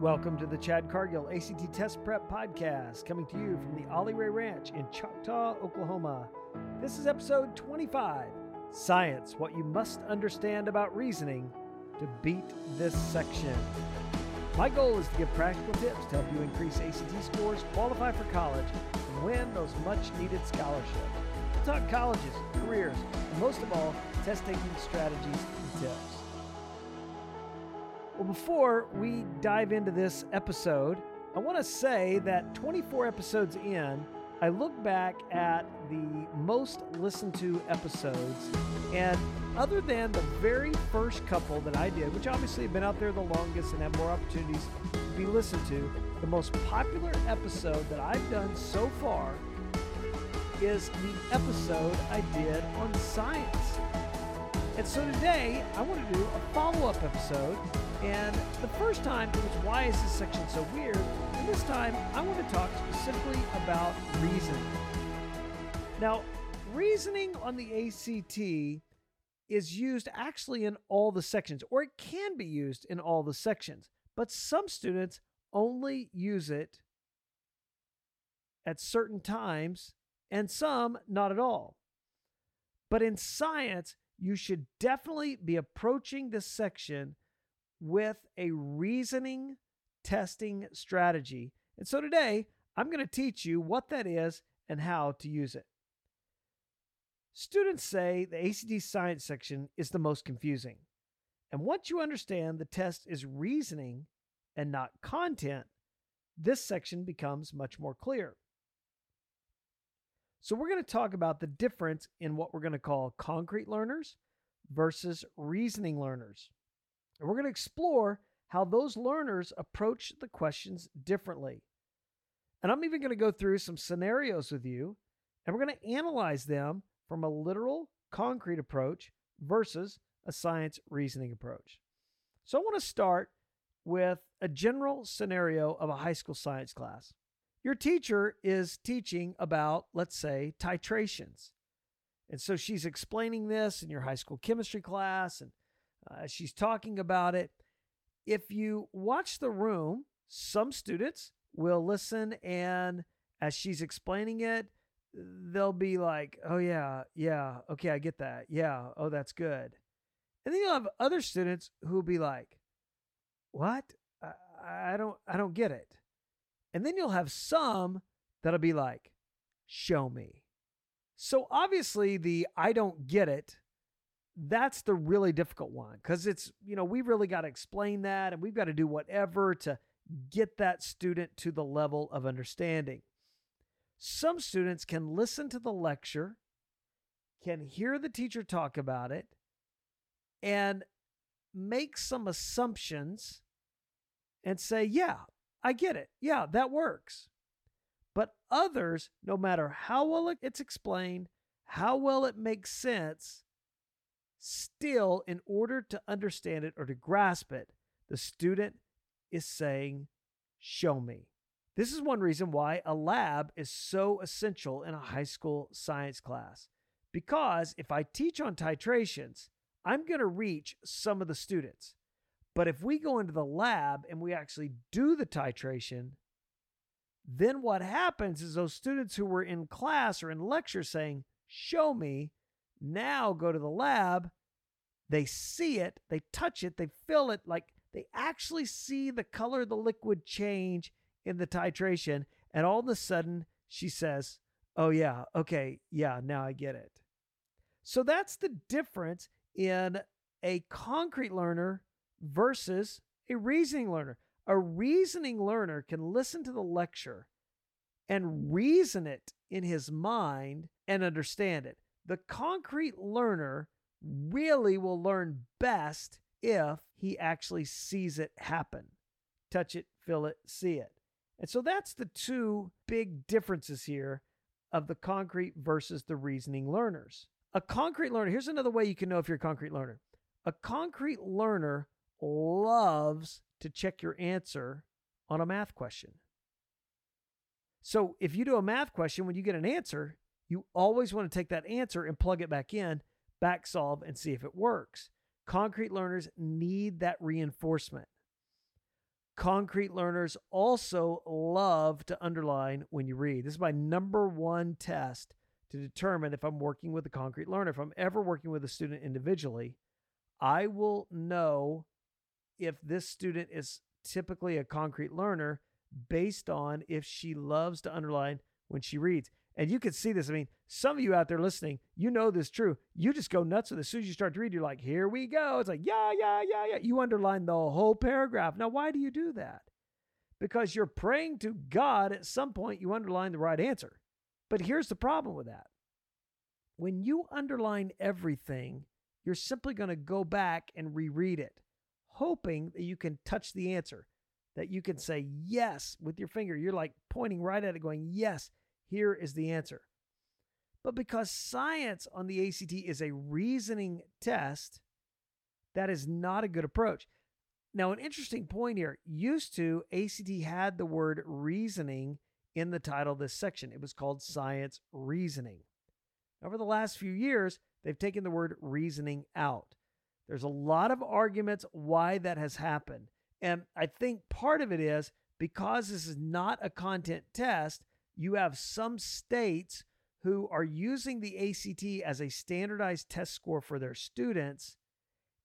Welcome to the Chad Cargill ACT Test Prep Podcast, coming to you from the Ollie Ray Ranch in Choctaw, Oklahoma. This is episode 25 Science What You Must Understand About Reasoning to Beat This Section. My goal is to give practical tips to help you increase ACT scores, qualify for college, and win those much needed scholarships. We'll talk colleges, careers, and most of all, test taking strategies and tips. Well, before we dive into this episode, I want to say that 24 episodes in, I look back at the most listened to episodes, and other than the very first couple that I did, which obviously have been out there the longest and have more opportunities to be listened to, the most popular episode that I've done so far is the episode I did on science. And so today, I want to do a follow up episode and the first time it was why is this section so weird? And this time I want to talk specifically about reasoning. Now, reasoning on the ACT is used actually in all the sections, or it can be used in all the sections, but some students only use it at certain times and some not at all. But in science, you should definitely be approaching this section with a reasoning testing strategy. And so today, I'm going to teach you what that is and how to use it. Students say the ACT science section is the most confusing. And once you understand the test is reasoning and not content, this section becomes much more clear. So, we're going to talk about the difference in what we're going to call concrete learners versus reasoning learners. And we're going to explore how those learners approach the questions differently. And I'm even going to go through some scenarios with you, and we're going to analyze them from a literal, concrete approach versus a science reasoning approach. So I want to start with a general scenario of a high school science class. Your teacher is teaching about, let's say, titrations. And so she's explaining this in your high school chemistry class, and uh, she's talking about it. If you watch the room, some students will listen, and as she's explaining it, they'll be like, "Oh yeah, yeah, okay, I get that. Yeah, oh that's good." And then you'll have other students who'll be like, "What? I, I don't, I don't get it." And then you'll have some that'll be like, "Show me." So obviously, the "I don't get it" that's the really difficult one because it's, you know, we really got to explain that and we've got to do whatever to get that student to the level of understanding. Some students can listen to the lecture, can hear the teacher talk about it, and make some assumptions and say, yeah, I get it. Yeah, that works. But others, no matter how well it's explained, how well it makes sense, Still, in order to understand it or to grasp it, the student is saying, Show me. This is one reason why a lab is so essential in a high school science class. Because if I teach on titrations, I'm going to reach some of the students. But if we go into the lab and we actually do the titration, then what happens is those students who were in class or in lecture saying, Show me, now go to the lab, they see it, they touch it, they feel it, like they actually see the color of the liquid change in the titration. And all of a sudden, she says, Oh, yeah, okay, yeah, now I get it. So that's the difference in a concrete learner versus a reasoning learner. A reasoning learner can listen to the lecture and reason it in his mind and understand it. The concrete learner really will learn best if he actually sees it happen. Touch it, feel it, see it. And so that's the two big differences here of the concrete versus the reasoning learners. A concrete learner, here's another way you can know if you're a concrete learner. A concrete learner loves to check your answer on a math question. So if you do a math question, when you get an answer, you always want to take that answer and plug it back in, back solve, and see if it works. Concrete learners need that reinforcement. concrete learners also love to underline when you read. This is my number one test to determine if I'm working with a concrete learner. If I'm ever working with a student individually, I will know if this student is typically a concrete learner based on if she loves to underline when she reads. And you can see this. I mean, some of you out there listening, you know this true. You just go nuts with it. As soon as you start to read, you're like, here we go. It's like, yeah, yeah, yeah, yeah. You underline the whole paragraph. Now, why do you do that? Because you're praying to God at some point, you underline the right answer. But here's the problem with that when you underline everything, you're simply going to go back and reread it, hoping that you can touch the answer, that you can say yes with your finger. You're like pointing right at it, going, yes here is the answer. But because science on the ACT is a reasoning test, that is not a good approach. Now, an interesting point here used to, ACT had the word reasoning in the title of this section. It was called Science Reasoning. Over the last few years, they've taken the word reasoning out. There's a lot of arguments why that has happened. And I think part of it is because this is not a content test, you have some states who are using the ACT as a standardized test score for their students,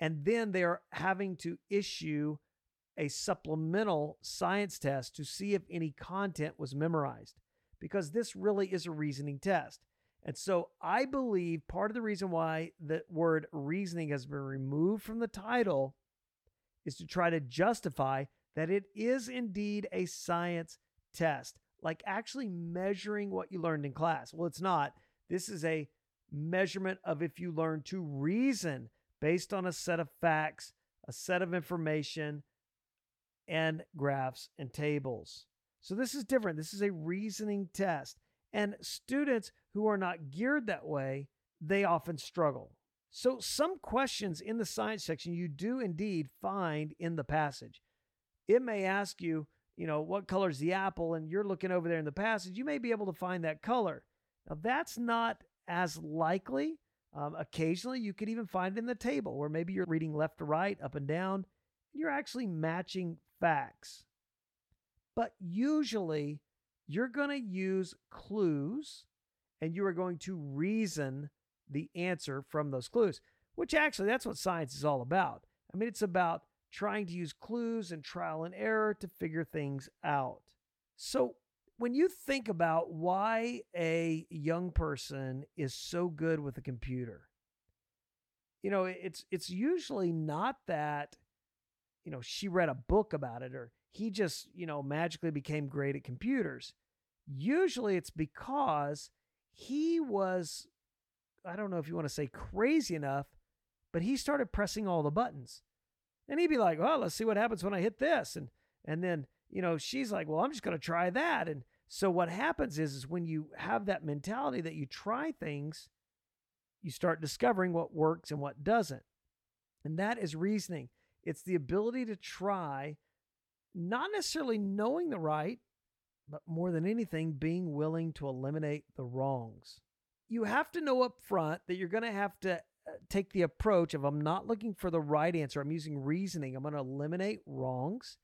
and then they're having to issue a supplemental science test to see if any content was memorized, because this really is a reasoning test. And so I believe part of the reason why the word reasoning has been removed from the title is to try to justify that it is indeed a science test like actually measuring what you learned in class. Well, it's not. This is a measurement of if you learn to reason based on a set of facts, a set of information, and graphs and tables. So this is different. This is a reasoning test. And students who are not geared that way, they often struggle. So some questions in the science section you do indeed find in the passage. It may ask you, you know, what color is the apple, and you're looking over there in the passage, you may be able to find that color. Now, that's not as likely. Um, occasionally, you could even find it in the table where maybe you're reading left to right, up and down, and you're actually matching facts. But usually, you're going to use clues and you are going to reason the answer from those clues, which actually, that's what science is all about. I mean, it's about trying to use clues and trial and error to figure things out. So, when you think about why a young person is so good with a computer, you know, it's it's usually not that you know, she read a book about it or he just, you know, magically became great at computers. Usually it's because he was I don't know if you want to say crazy enough, but he started pressing all the buttons. And he'd be like, "Well, let's see what happens when I hit this." And and then, you know, she's like, "Well, I'm just going to try that." And so what happens is is when you have that mentality that you try things, you start discovering what works and what doesn't. And that is reasoning. It's the ability to try not necessarily knowing the right, but more than anything being willing to eliminate the wrongs. You have to know up front that you're going to have to uh, take the approach of I'm not looking for the right answer. I'm using reasoning. I'm going to eliminate wrongs.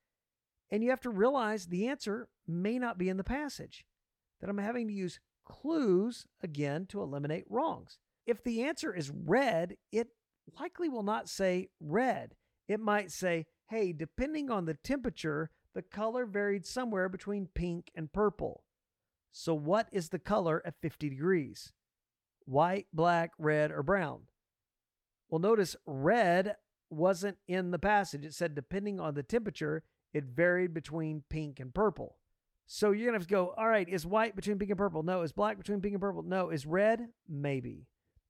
And you have to realize the answer may not be in the passage, that I'm having to use clues again to eliminate wrongs. If the answer is red, it likely will not say red. It might say, hey, depending on the temperature, the color varied somewhere between pink and purple. So, what is the color at 50 degrees? White, black, red, or brown? Well, notice red wasn't in the passage. It said depending on the temperature, it varied between pink and purple. So you're going to have to go, all right, is white between pink and purple? No. Is black between pink and purple? No. Is red? Maybe.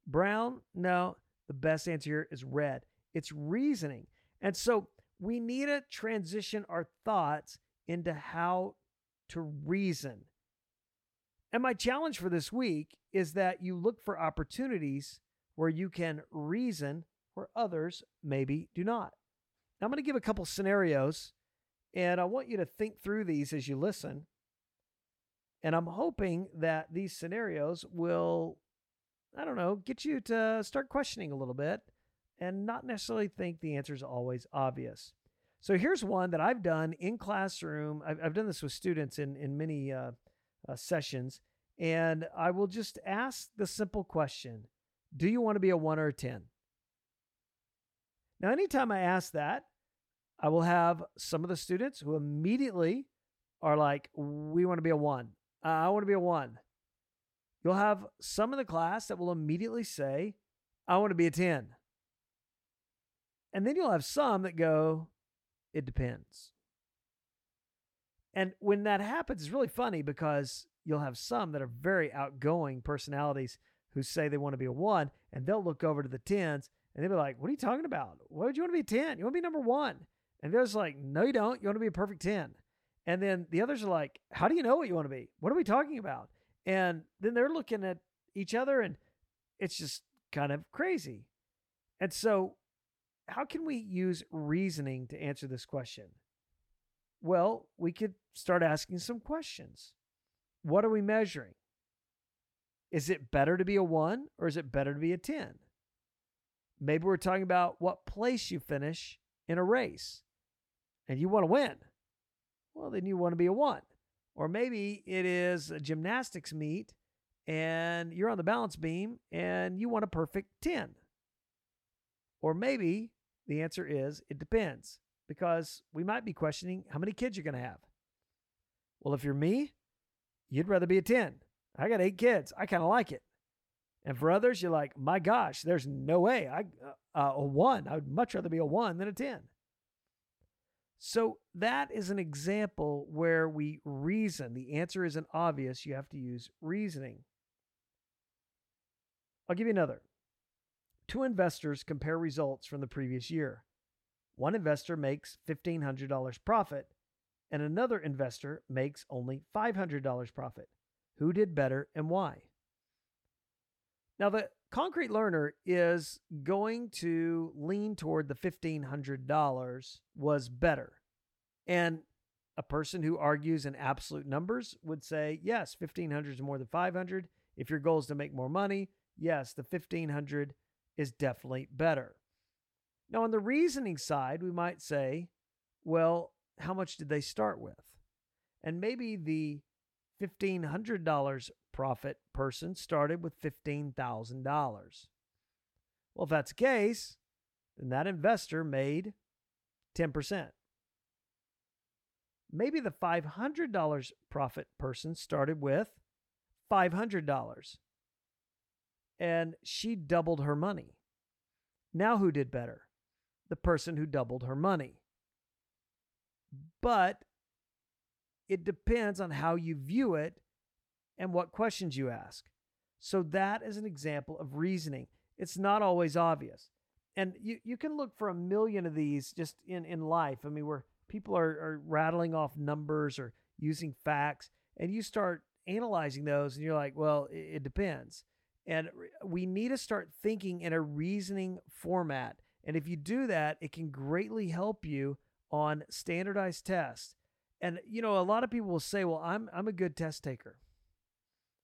Brown? No. The best answer here is red. It's reasoning. And so we need to transition our thoughts into how to reason. And my challenge for this week is that you look for opportunities where you can reason where others maybe do not. Now, I'm going to give a couple scenarios, and I want you to think through these as you listen. And I'm hoping that these scenarios will, I don't know, get you to start questioning a little bit and not necessarily think the answer is always obvious. So here's one that I've done in classroom. I've, I've done this with students in, in many uh, uh, sessions. And I will just ask the simple question Do you want to be a one or a 10? Now, anytime I ask that, I will have some of the students who immediately are like, We want to be a one. I want to be a one. You'll have some of the class that will immediately say, I want to be a 10. And then you'll have some that go, It depends. And when that happens, it's really funny because you'll have some that are very outgoing personalities who say they want to be a one, and they'll look over to the tens and they'll be like, What are you talking about? Why would you want to be a 10? You want to be number one. And they're just like, No, you don't. You want to be a perfect 10. And then the others are like, How do you know what you want to be? What are we talking about? And then they're looking at each other, and it's just kind of crazy. And so, how can we use reasoning to answer this question? Well, we could start asking some questions. What are we measuring? Is it better to be a one or is it better to be a 10? Maybe we're talking about what place you finish in a race and you want to win. Well, then you want to be a one. Or maybe it is a gymnastics meet and you're on the balance beam and you want a perfect 10. Or maybe the answer is it depends because we might be questioning how many kids you're going to have. Well, if you're me, you'd rather be a 10. I got eight kids. I kind of like it. And for others, you're like, my gosh, there's no way. I uh, a one. I would much rather be a one than a 10. So that is an example where we reason. The answer isn't obvious. You have to use reasoning. I'll give you another. Two investors compare results from the previous year. One investor makes $1,500 profit, and another investor makes only $500 profit. Who did better and why? Now, the concrete learner is going to lean toward the $1,500 was better. And a person who argues in absolute numbers would say, yes, 1500 is more than 500. If your goal is to make more money, yes, the 1500 is definitely better. Now, on the reasoning side, we might say, well, how much did they start with? And maybe the $1,500 profit person started with $15,000. Well, if that's the case, then that investor made 10%. Maybe the $500 profit person started with $500 and she doubled her money. Now, who did better? The person who doubled her money. But it depends on how you view it and what questions you ask. So, that is an example of reasoning. It's not always obvious. And you, you can look for a million of these just in, in life. I mean, where people are, are rattling off numbers or using facts, and you start analyzing those, and you're like, well, it, it depends. And we need to start thinking in a reasoning format. And if you do that, it can greatly help you on standardized tests. And you know, a lot of people will say, "Well, I'm I'm a good test taker,"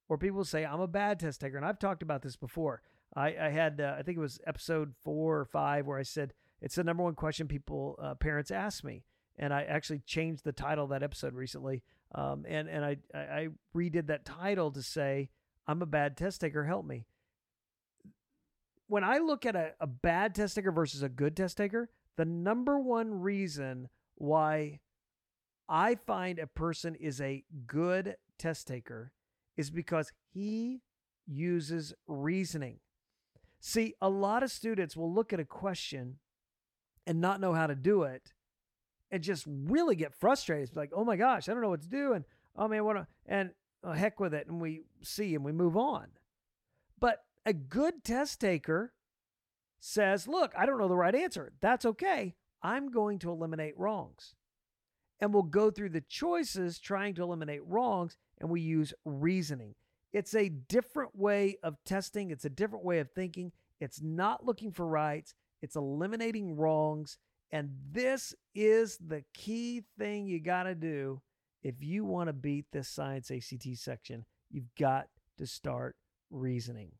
or people say, "I'm a bad test taker." And I've talked about this before. I, I had, uh, I think it was episode four or five, where I said it's the number one question people uh, parents ask me, and I actually changed the title of that episode recently. Um, and and I I redid that title to say I'm a bad test taker. Help me. When I look at a, a bad test taker versus a good test taker, the number one reason why I find a person is a good test taker is because he uses reasoning. See, a lot of students will look at a question and not know how to do it and just really get frustrated. It's like, oh my gosh, I don't know what to do. And oh man, what? And oh, heck with it. And we see and we move on. But a good test taker says, look, I don't know the right answer. That's okay. I'm going to eliminate wrongs and we'll go through the choices trying to eliminate wrongs and we use reasoning. It's a different way of testing, it's a different way of thinking. It's not looking for rights, it's eliminating wrongs. And this is the key thing you got to do if you want to beat this science ACT section. You've got to start reasoning.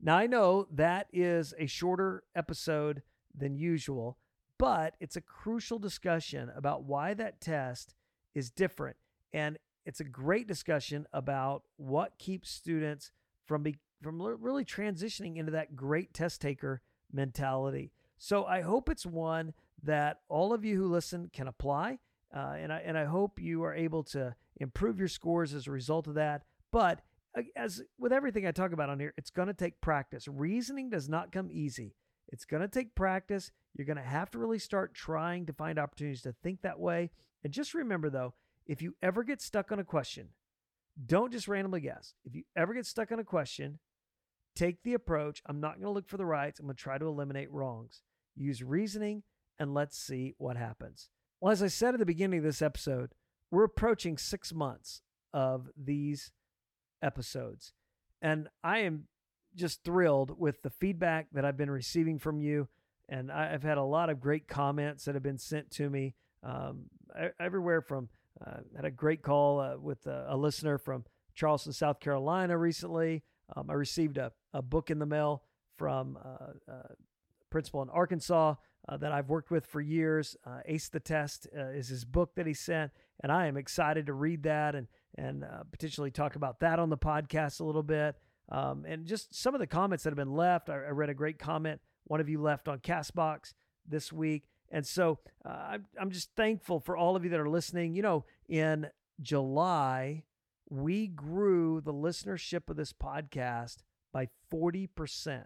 Now, I know that is a shorter episode than usual, but it's a crucial discussion about why that test is different. And it's a great discussion about what keeps students from be, from really transitioning into that great test taker mentality. So I hope it's one that all of you who listen can apply, uh, and I and I hope you are able to improve your scores as a result of that. But uh, as with everything I talk about on here, it's going to take practice. Reasoning does not come easy. It's going to take practice. You're going to have to really start trying to find opportunities to think that way. And just remember, though, if you ever get stuck on a question, don't just randomly guess. If you ever get stuck on a question, take the approach I'm not going to look for the rights, I'm going to try to eliminate wrongs. Use reasoning, and let's see what happens. Well, as I said at the beginning of this episode, we're approaching six months of these episodes. And I am just thrilled with the feedback that I've been receiving from you. And I've had a lot of great comments that have been sent to me um, everywhere from, uh, had a great call uh, with a, a, listener from Charleston, South Carolina recently. Um, I received a, a book in the mail from uh, uh principal in Arkansas uh, that I've worked with for years. Uh, Ace the Test is his book that he sent. And I am excited to read that and, and potentially talk about that on the podcast a little bit. Um, and just some of the comments that have been left. I, I, read a great comment one of you left on Castbox this week. And so uh, I'm, I'm just thankful for all of you that are listening. You know, in July, we grew the listenership of this podcast by 40%.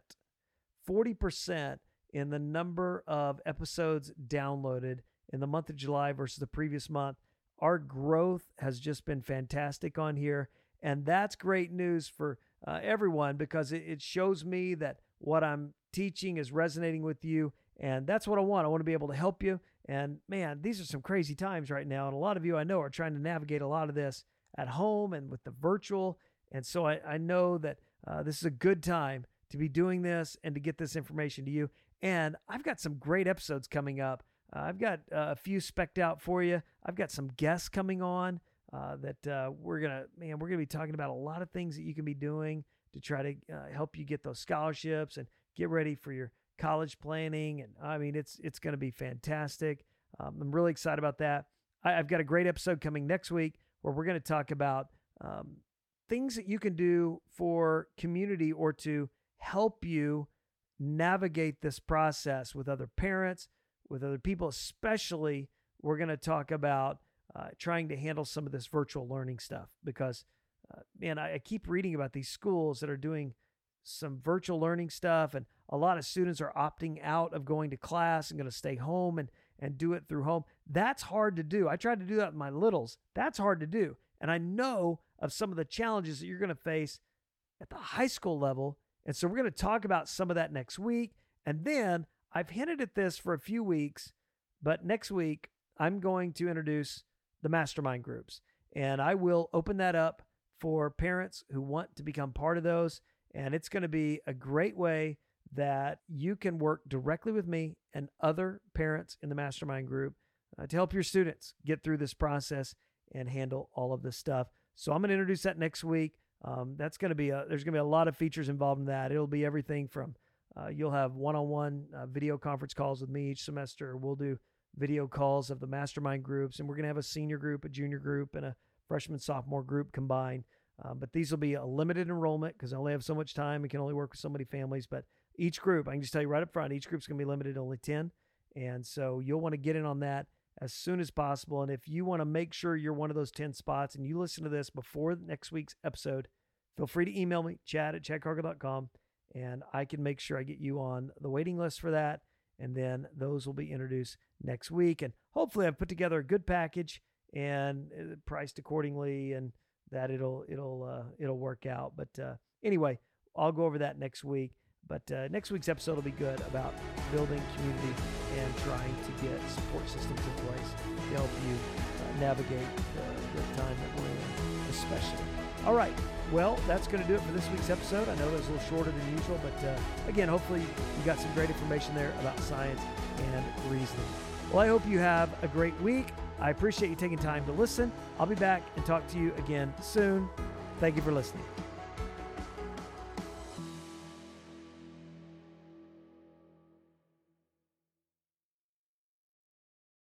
40% in the number of episodes downloaded in the month of July versus the previous month. Our growth has just been fantastic on here. And that's great news for uh, everyone because it, it shows me that what I'm teaching is resonating with you. And that's what I want. I want to be able to help you. And man, these are some crazy times right now. And a lot of you I know are trying to navigate a lot of this at home and with the virtual. And so I, I know that uh, this is a good time to be doing this and to get this information to you. And I've got some great episodes coming up. Uh, I've got uh, a few specked out for you. I've got some guests coming on uh, that uh, we're gonna man we're gonna be talking about a lot of things that you can be doing to try to uh, help you get those scholarships and get ready for your college planning and i mean it's it's gonna be fantastic um, i'm really excited about that I, have got a great episode coming next week where we're gonna talk about um, things that you can do for community or to help you navigate this process with other parents with other people especially we're going to talk about uh, trying to handle some of this virtual learning stuff because, uh, man, I, I keep reading about these schools that are doing some virtual learning stuff, and a lot of students are opting out of going to class and going to stay home and and do it through home. That's hard to do. I tried to do that with my littles. That's hard to do, and I know of some of the challenges that you're going to face at the high school level. And so we're going to talk about some of that next week. And then I've hinted at this for a few weeks, but next week I'm going to introduce the mastermind groups. And I will open that up for parents who want to become part of those. And it's going to be a great way that you can work directly with me and other parents in the mastermind group uh, to help your students get through this process and handle all of this stuff. So I'm going to introduce that next week. Um, that's going to be a, there's going to be a lot of features involved in that. It'll be everything from uh, you'll have one-on-one uh, video conference calls with me each semester. We'll do video calls of the mastermind groups, and we're going to have a senior group, a junior group, and a freshman sophomore group combined. Um, but these will be a limited enrollment because I only have so much time and can only work with so many families. But each group, I can just tell you right up front, each group's going to be limited to only 10. And so you'll want to get in on that as soon as possible. And if you want to make sure you're one of those 10 spots and you listen to this before next week's episode, feel free to email me, chad at chadcargill.com, and I can make sure I get you on the waiting list for that and then those will be introduced next week. And hopefully, I've put together a good package and uh, priced accordingly, and that it'll it'll uh, it'll work out. But uh, anyway, I'll go over that next week. But uh, next week's episode will be good about building community and trying to get support systems in place to help you uh, navigate the, the time that we're in, especially. All right. Well, that's going to do it for this week's episode. I know it was a little shorter than usual, but uh, again, hopefully you got some great information there about science and reasoning. Well, I hope you have a great week. I appreciate you taking time to listen. I'll be back and talk to you again soon. Thank you for listening.